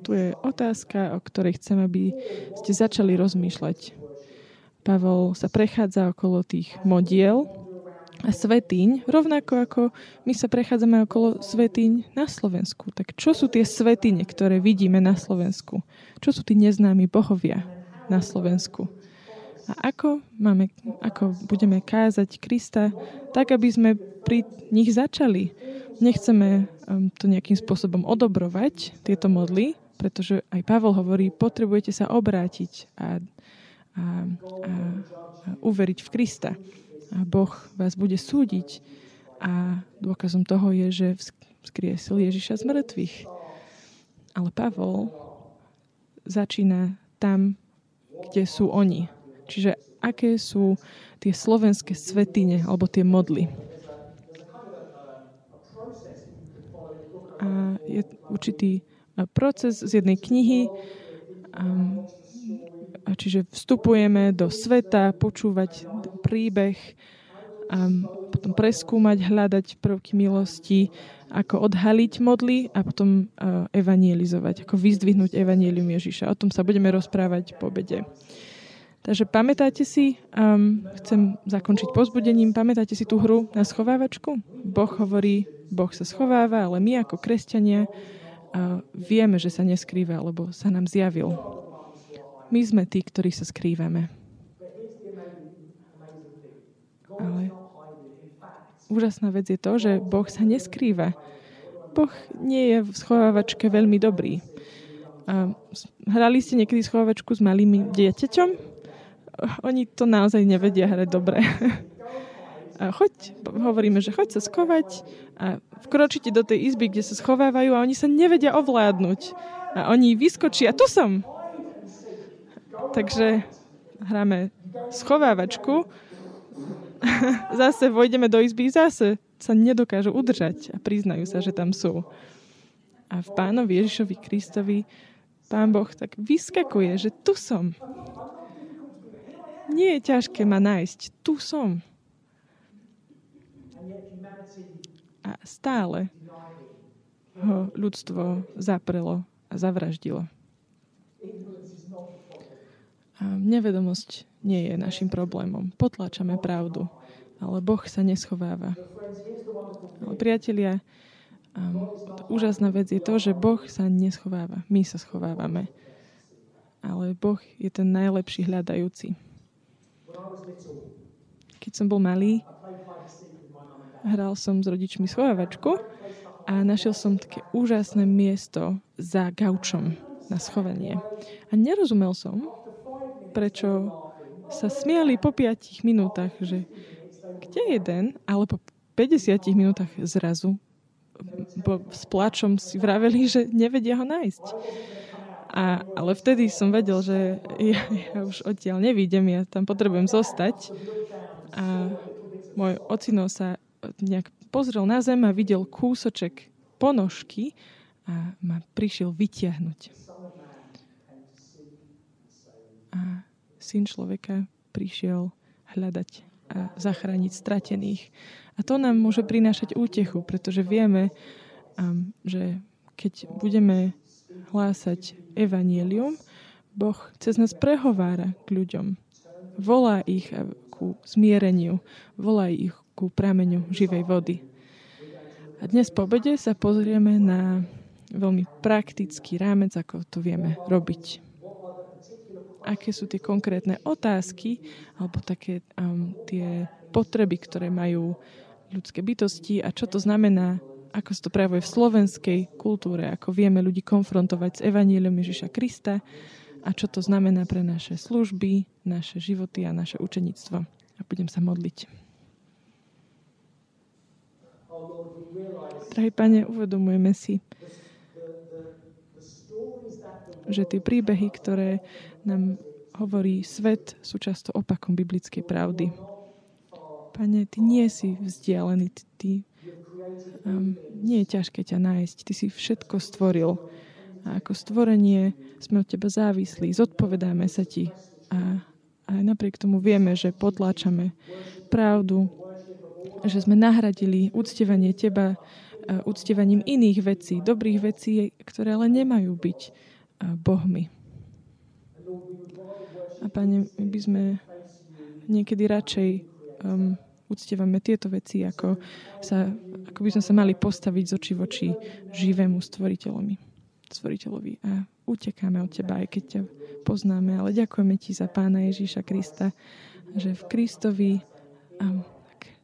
Tu je otázka, o ktorej chcem, aby ste začali rozmýšľať. Pavol sa prechádza okolo tých modiel a svetyň, rovnako ako my sa prechádzame okolo svetyň na Slovensku. Tak čo sú tie svetyne, ktoré vidíme na Slovensku? Čo sú tí neznámi bohovia na Slovensku? A ako, máme, ako budeme kázať Krista, tak aby sme pri nich začali. Nechceme um, to nejakým spôsobom odobrovať, tieto modly, pretože aj Pavel hovorí, potrebujete sa obrátiť a, a, a, a uveriť v Krista. A Boh vás bude súdiť. A dôkazom toho je, že vzkriesil Ježiša z mŕtvych. Ale Pavol začína tam, kde sú oni. Čiže aké sú tie slovenské svetine alebo tie modly. A je určitý proces z jednej knihy. A čiže vstupujeme do sveta, počúvať príbeh, a potom preskúmať, hľadať prvky milosti, ako odhaliť modly a potom evangelizovať, ako vyzdvihnúť evanielium Ježiša. O tom sa budeme rozprávať po obede. Takže pamätáte si, um, chcem zakončiť pozbudením, pamätáte si tú hru na schovávačku? Boh hovorí, Boh sa schováva, ale my ako kresťania a vieme, že sa neskrýva, lebo sa nám zjavil. My sme tí, ktorí sa skrývame. Ale úžasná vec je to, že Boh sa neskrýva. Boh nie je v schovávačke veľmi dobrý. A hrali ste niekedy schovačku s malými dieťaťom? Oni to naozaj nevedia hrať dobre. A choď, hovoríme, že choď sa skovať a vkročíte do tej izby, kde sa schovávajú a oni sa nevedia ovládnuť. A oni vyskočia, tu som! Takže hráme schovávačku, zase vojdeme do izby, zase sa nedokážu udržať a priznajú sa, že tam sú. A v pánovi Ježišovi Kristovi pán Boh tak vyskakuje, že tu som. Nie je ťažké ma nájsť. Tu som. A stále ho ľudstvo zaprelo a zavraždilo. A nevedomosť nie je našim problémom. Potláčame pravdu, ale Boh sa neschováva. Ale priatelia, Um, úžasná vec je to, že Boh sa neschováva. My sa schovávame. Ale Boh je ten najlepší hľadajúci. Keď som bol malý, hral som s rodičmi schovávačku a našiel som také úžasné miesto za gaučom na schovanie. A nerozumel som, prečo sa smiali po 5 minútach, že kde je jeden, ale po 50 minútach zrazu bo s plačom si vraveli, že nevedia ho nájsť. A, ale vtedy som vedel, že ja, ja už odtiaľ nevídem, ja tam potrebujem zostať. A môj ocino sa nejak pozrel na zem a videl kúsoček ponožky a ma prišiel vytiahnuť. A syn človeka prišiel hľadať a zachrániť stratených. A to nám môže prinášať útechu, pretože vieme, um, že keď budeme hlásať evanielium, Boh cez nás prehovára k ľuďom. Volá ich ku zmiereniu, volá ich ku prameňu živej vody. A dnes po obede sa pozrieme na veľmi praktický rámec, ako to vieme robiť. Aké sú tie konkrétne otázky alebo také um, tie potreby, ktoré majú ľudské bytosti a čo to znamená, ako sa to prejavuje v slovenskej kultúre, ako vieme ľudí konfrontovať s Evaníliom Ježiša Krista a čo to znamená pre naše služby, naše životy a naše učenictvo. A budem sa modliť. Drahý pane, uvedomujeme si, že tie príbehy, ktoré nám hovorí svet, sú často opakom biblickej pravdy. Pane, Ty nie si vzdialený, ty um, nie je ťažké ťa nájsť. Ty si všetko stvoril. A ako stvorenie sme od Teba závislí, zodpovedáme sa Ti. A aj napriek tomu vieme, že potláčame pravdu, že sme nahradili uctievanie Teba uctievaním iných vecí, dobrých vecí, ktoré ale nemajú byť bohmi. A Pane, by sme niekedy radšej um, uctievame tieto veci, ako, sa, ako by sme sa mali postaviť z očí voči živému stvoriteľovi. stvoriteľovi. A utekáme od teba, aj keď ťa poznáme, ale ďakujeme ti za pána Ježíša Krista, že v Kristovi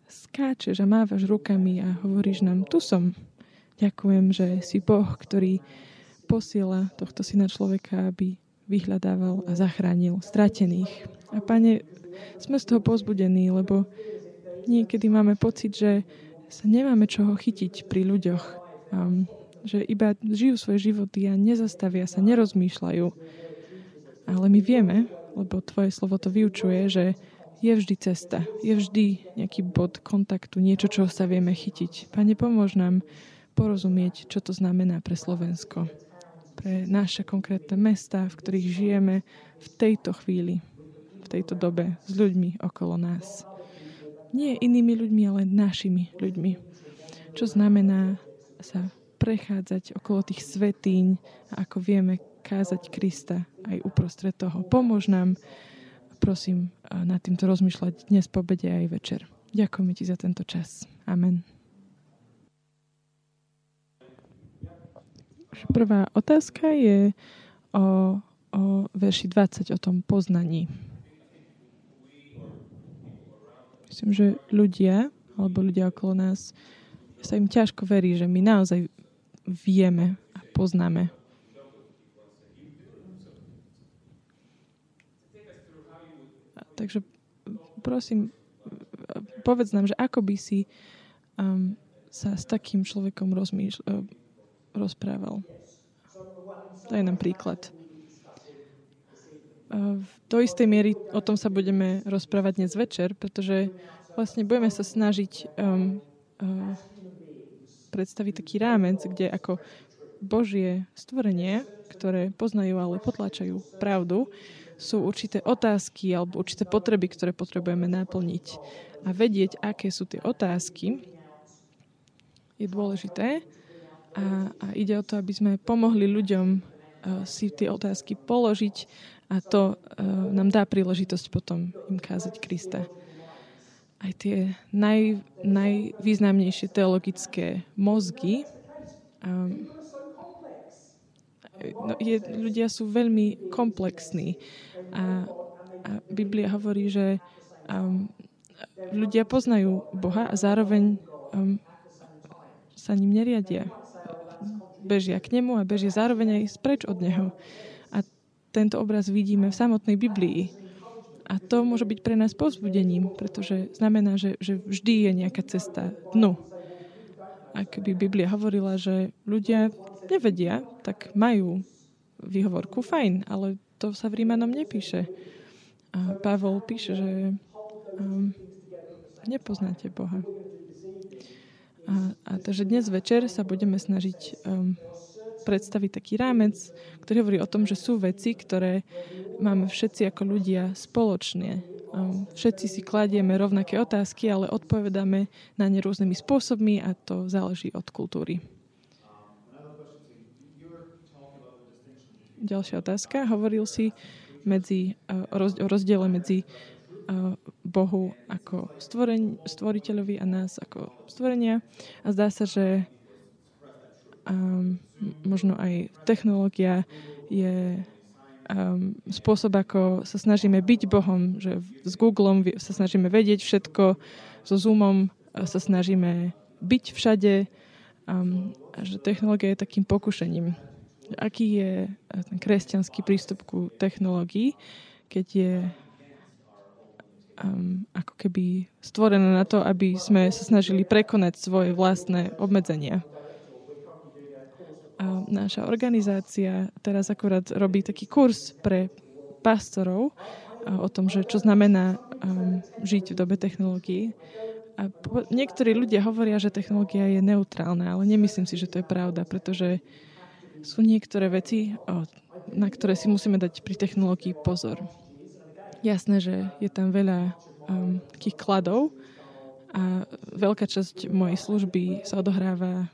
skáčeš a mávaš rukami a hovoríš nám, tu som. Ďakujem, že si Boh, ktorý posiela tohto syna človeka, aby vyhľadával a zachránil stratených. A pane, sme z toho pozbudení, lebo niekedy máme pocit, že sa nemáme čoho chytiť pri ľuďoch. Um, že iba žijú svoje životy a nezastavia sa, nerozmýšľajú. Ale my vieme, lebo tvoje slovo to vyučuje, že je vždy cesta, je vždy nejaký bod kontaktu, niečo, čo sa vieme chytiť. Pane, pomôž nám porozumieť, čo to znamená pre Slovensko, pre naše konkrétne mesta, v ktorých žijeme v tejto chvíli, v tejto dobe s ľuďmi okolo nás nie inými ľuďmi, ale našimi ľuďmi. Čo znamená sa prechádzať okolo tých svetíň a ako vieme kázať Krista aj uprostred toho. Pomôž nám, prosím, nad týmto rozmýšľať dnes po obede aj večer. Ďakujeme ti za tento čas. Amen. Prvá otázka je o, o verši 20, o tom poznaní. Myslím, že ľudia, alebo ľudia okolo nás, sa im ťažko verí, že my naozaj vieme a poznáme. A takže prosím, povedz nám, že ako by si um, sa s takým človekom rozmýšľ, uh, rozprával. Daj nám príklad. Do istej miery o tom sa budeme rozprávať dnes večer, pretože vlastne budeme sa snažiť um, uh, predstaviť taký rámec, kde ako Božie stvorenie, ktoré poznajú, ale potláčajú pravdu, sú určité otázky alebo určité potreby, ktoré potrebujeme naplniť. A vedieť, aké sú tie otázky, je dôležité. A, a ide o to, aby sme pomohli ľuďom uh, si tie otázky položiť a to uh, nám dá príležitosť potom im kázať Krista. Aj tie naj, najvýznamnejšie teologické mozgy um, no, je, ľudia sú veľmi komplexní. A, a Biblia hovorí, že um, ľudia poznajú Boha a zároveň um, sa ním neriadia. Bežia k nemu a bežia zároveň aj spreč od neho. Tento obraz vidíme v samotnej Biblii. A to môže byť pre nás povzbudením, pretože znamená, že, že vždy je nejaká cesta dnu. Ak by Biblia hovorila, že ľudia nevedia, tak majú výhovorku, fajn, ale to sa v Rímanom nepíše. A Pavol píše, že um, nepoznáte Boha. A, a takže dnes večer sa budeme snažiť um, predstaviť taký rámec, ktorý hovorí o tom, že sú veci, ktoré máme všetci ako ľudia spoločne. Všetci si kladieme rovnaké otázky, ale odpovedáme na ne rôznymi spôsobmi a to záleží od kultúry. Ďalšia otázka. Hovoril si medzi, o rozdiele medzi Bohu ako stvoreň, stvoriteľovi a nás ako stvorenia. A zdá sa, že um, možno aj technológia je um, spôsob, ako sa snažíme byť Bohom, že s Googlem sa snažíme vedieť všetko, so Zoomom sa snažíme byť všade um, a že technológia je takým pokušením aký je eh, ten kresťanský prístup ku technológii, keď je um, ako keby stvorené na to, aby sme sa snažili prekonať svoje vlastné obmedzenia. A naša organizácia teraz akurát robí taký kurz pre pastorov o tom, že čo znamená um, žiť v dobe technológií. A po, niektorí ľudia hovoria, že technológia je neutrálna, ale nemyslím si, že to je pravda, pretože sú niektoré veci, na ktoré si musíme dať pri technológii pozor. Jasné, že je tam veľa um, takých kladov a veľká časť mojej služby sa odohráva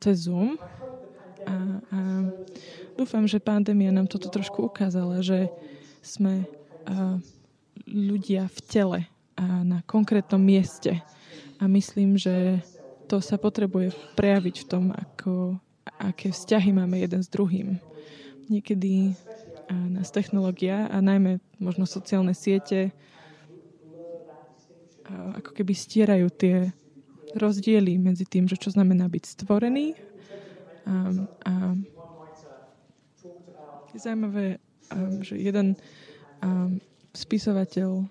cez Zoom. A, a dúfam, že pandémia nám toto trošku ukázala, že sme uh, ľudia v tele a na konkrétnom mieste. A myslím, že to sa potrebuje prejaviť v tom, ako aké vzťahy máme jeden s druhým. Niekedy nás technológia a najmä možno sociálne siete ako keby stierajú tie rozdiely medzi tým, že čo znamená byť stvorený a, a je zaujímavé, že jeden spisovateľ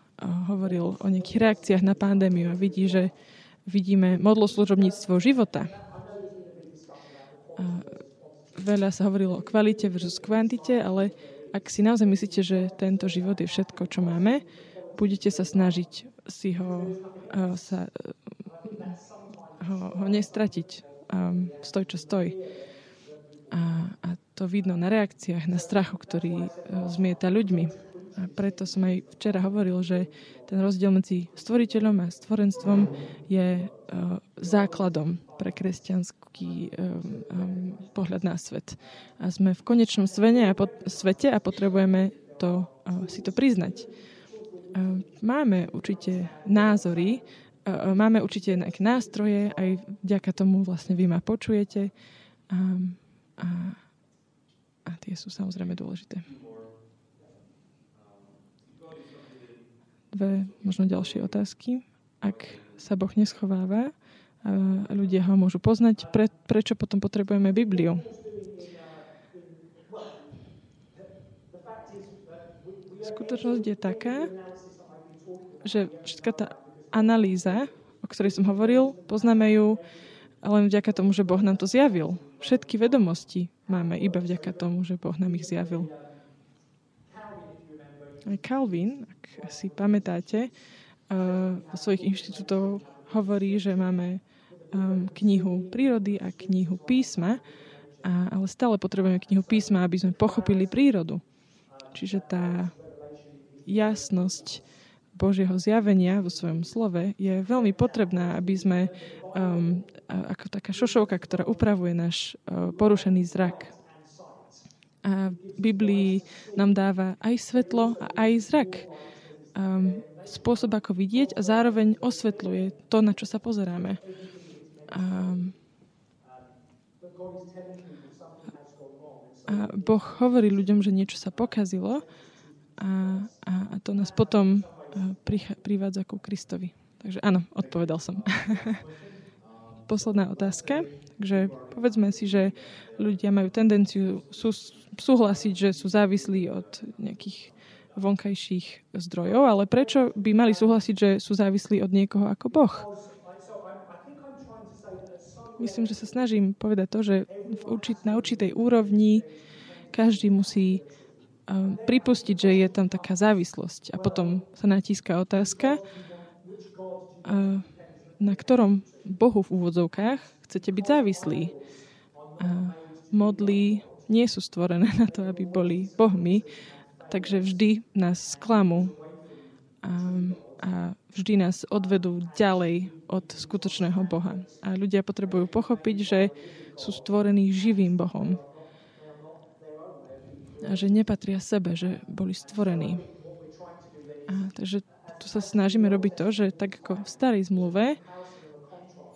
hovoril o nejakých reakciách na pandémiu a vidí, že vidíme modloslužobníctvo života veľa sa hovorilo o kvalite versus kvantite, ale ak si naozaj myslíte, že tento život je všetko, čo máme, budete sa snažiť si ho, uh, sa, ho, ho nestratiť um, stoj, čo stoj. A, a to vidno na reakciách, na strachu, ktorý uh, zmieta ľuďmi. A preto som aj včera hovoril, že ten rozdiel medzi stvoriteľom a stvorenstvom je uh, základom pre kresťanský um, um, pohľad na svet. A sme v konečnom svete a, pot- svete a potrebujeme to, uh, si to priznať. Uh, máme určite názory, uh, máme určite nejaké nástroje, aj vďaka tomu vlastne vy ma počujete. Um, a, a tie sú samozrejme dôležité. dve možno ďalšie otázky. Ak sa Boh neschováva a ľudia ho môžu poznať, pre, prečo potom potrebujeme Bibliu? Skutočnosť je taká, že všetká tá analýza, o ktorej som hovoril, poznáme ju len vďaka tomu, že Boh nám to zjavil. Všetky vedomosti máme iba vďaka tomu, že Boh nám ich zjavil. Calvin, ak si pamätáte, uh, vo svojich inštitútov hovorí, že máme um, knihu prírody a knihu písma, ale stále potrebujeme knihu písma, aby sme pochopili prírodu. Čiže tá jasnosť Božieho zjavenia vo svojom slove je veľmi potrebná, aby sme um, ako taká šošovka, ktorá upravuje náš uh, porušený zrak. A v Biblii nám dáva aj svetlo a aj zrak. Um, spôsob, ako vidieť a zároveň osvetľuje to, na čo sa pozeráme. Um, a Boh hovorí ľuďom, že niečo sa pokazilo a, a, a to nás potom privádza ku Kristovi. Takže áno, odpovedal som. posledná otázka. Takže povedzme si, že ľudia majú tendenciu sú, súhlasiť, že sú závislí od nejakých vonkajších zdrojov, ale prečo by mali súhlasiť, že sú závislí od niekoho ako Boh? Myslím, že sa snažím povedať to, že v určit, na určitej úrovni každý musí pripustiť, že je tam taká závislosť. A potom sa natíska otázka, uh, na ktorom Bohu v úvodzovkách chcete byť závislí. A modly nie sú stvorené na to, aby boli bohmi, takže vždy nás sklamú a, a vždy nás odvedú ďalej od skutočného Boha. A ľudia potrebujú pochopiť, že sú stvorení živým Bohom. A že nepatria sebe, že boli stvorení. A, takže tu sa snažíme robiť to, že tak ako v starej zmluve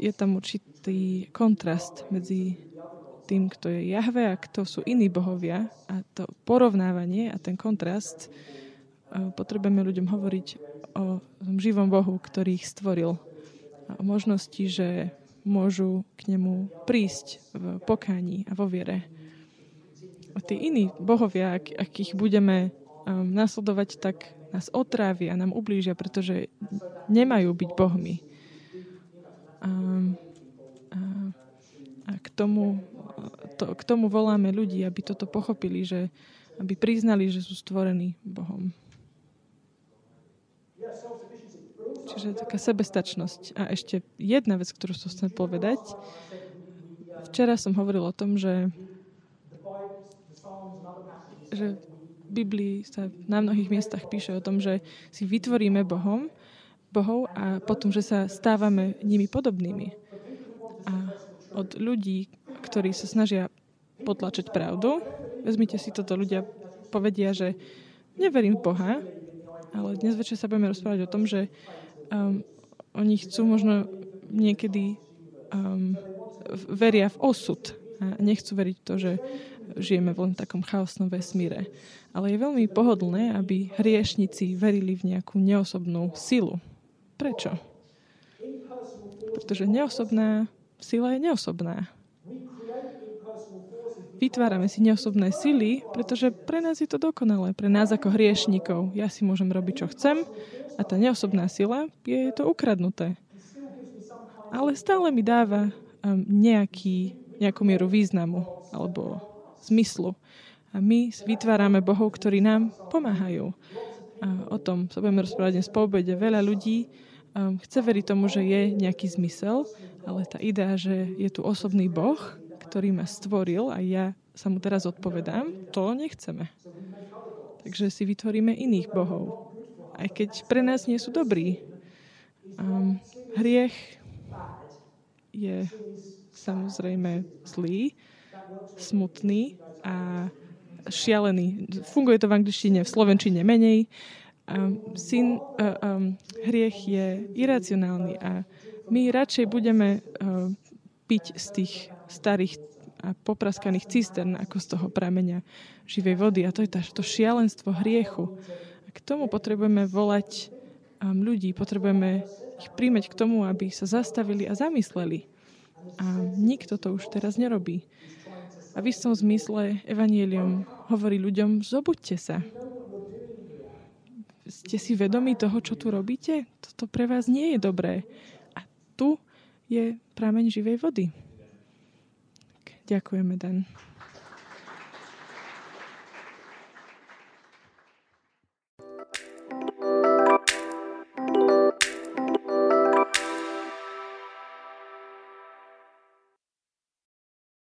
je tam určitý kontrast medzi tým, kto je Jahve a kto sú iní bohovia a to porovnávanie a ten kontrast e, potrebujeme ľuďom hovoriť o živom Bohu, ktorý ich stvoril a o možnosti, že môžu k nemu prísť v pokání a vo viere. A tí iní bohovia, ak, ak ich budeme um, nasledovať, tak nás otrávia a nám ublížia, pretože nemajú byť bohmi. A, a, a k, tomu, to, k tomu voláme ľudí, aby toto pochopili, že aby priznali, že sú stvorení Bohom. Čiže taká sebestačnosť. A ešte jedna vec, ktorú som chcel povedať. Včera som hovoril o tom, že, že Biblii sa na mnohých miestach píše o tom, že si vytvoríme Bohom, Bohov a potom, že sa stávame nimi podobnými. A od ľudí, ktorí sa snažia potlačať pravdu, vezmite si toto, ľudia povedia, že neverím v Boha, ale dnes večer sa budeme rozprávať o tom, že um, oni chcú možno niekedy um, veria v osud a nechcú veriť to, že žijeme v len takom chaosnom vesmíre. Ale je veľmi pohodlné, aby hriešnici verili v nejakú neosobnú silu. Prečo? Pretože neosobná sila je neosobná. Vytvárame si neosobné sily, pretože pre nás je to dokonalé. Pre nás ako hriešnikov. Ja si môžem robiť, čo chcem a tá neosobná sila je to ukradnuté. Ale stále mi dáva um, nejaký, nejakú mieru významu alebo zmyslu. A my vytvárame bohov, ktorí nám pomáhajú. A o tom sa budeme rozprávať dnes po obede. Veľa ľudí um, chce veriť tomu, že je nejaký zmysel, ale tá idea, že je tu osobný boh, ktorý ma stvoril a ja sa mu teraz odpovedám, to nechceme. Takže si vytvoríme iných bohov. Aj keď pre nás nie sú dobrí. Um, hriech je samozrejme zlý, smutný a šialený. Funguje to v angličtine, v slovenčine menej. Um, syn, uh, um, hriech je iracionálny a my radšej budeme uh, piť z tých starých a popraskaných cistern ako z toho prameňa živej vody. A to je tá, to šialenstvo hriechu. A k tomu potrebujeme volať um, ľudí, potrebujeme ich príjmeť k tomu, aby sa zastavili a zamysleli. A nikto to už teraz nerobí. A v istom zmysle Evangelium hovorí ľuďom, zobuďte sa. ste si vedomi toho, čo tu robíte? Toto pre vás nie je dobré. A tu je prameň živej vody. Ďakujeme, Dan.